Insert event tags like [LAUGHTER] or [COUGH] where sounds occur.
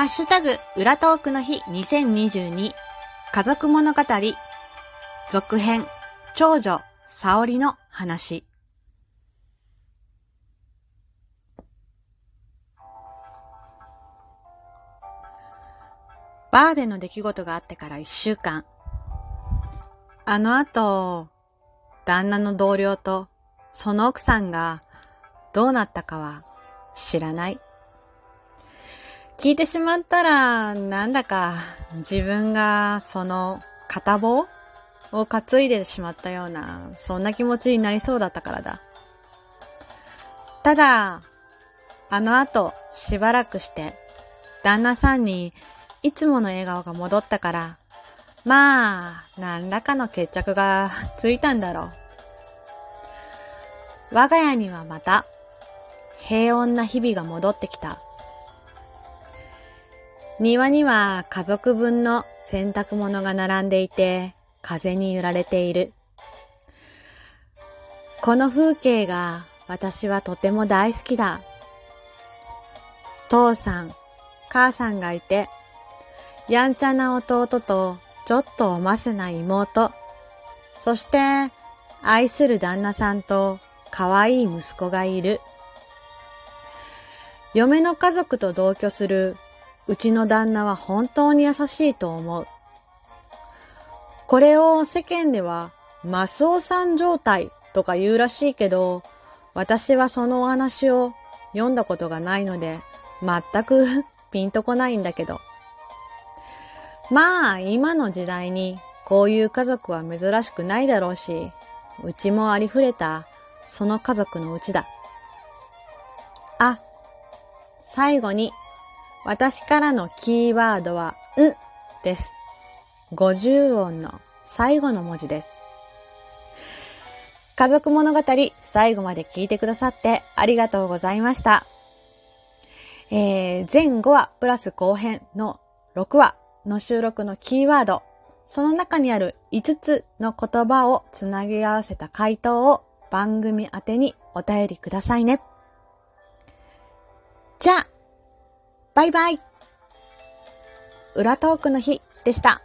ハッシュタグ、裏トークの日2022家族物語続編長女沙織の話バーでの出来事があってから一週間。あの後、旦那の同僚とその奥さんがどうなったかは知らない。聞いてしまったら、なんだか自分がその片棒を担いでしまったような、そんな気持ちになりそうだったからだ。ただ、あの後しばらくして、旦那さんにいつもの笑顔が戻ったから、まあ、何らかの決着がついたんだろう。我が家にはまた、平穏な日々が戻ってきた。庭には家族分の洗濯物が並んでいて、風に揺られている。この風景が私はとても大好きだ。父さん、母さんがいて、やんちゃな弟とちょっとおませな妹、そして愛する旦那さんと可愛い息子がいる。嫁の家族と同居するうちの旦那は本当に優しいと思う。これを世間ではマスオさん状態とか言うらしいけど、私はそのお話を読んだことがないので、全く [LAUGHS] ピンとこないんだけど。まあ、今の時代にこういう家族は珍しくないだろうし、うちもありふれた、その家族のうちだ。あ、最後に、私からのキーワードは、んです。50音の最後の文字です。家族物語、最後まで聞いてくださってありがとうございました。えー、全5話プラス後編の6話の収録のキーワード、その中にある5つの言葉をつなぎ合わせた回答を番組宛てにお便りくださいね。じゃあ、バイバイ裏トークの日でした。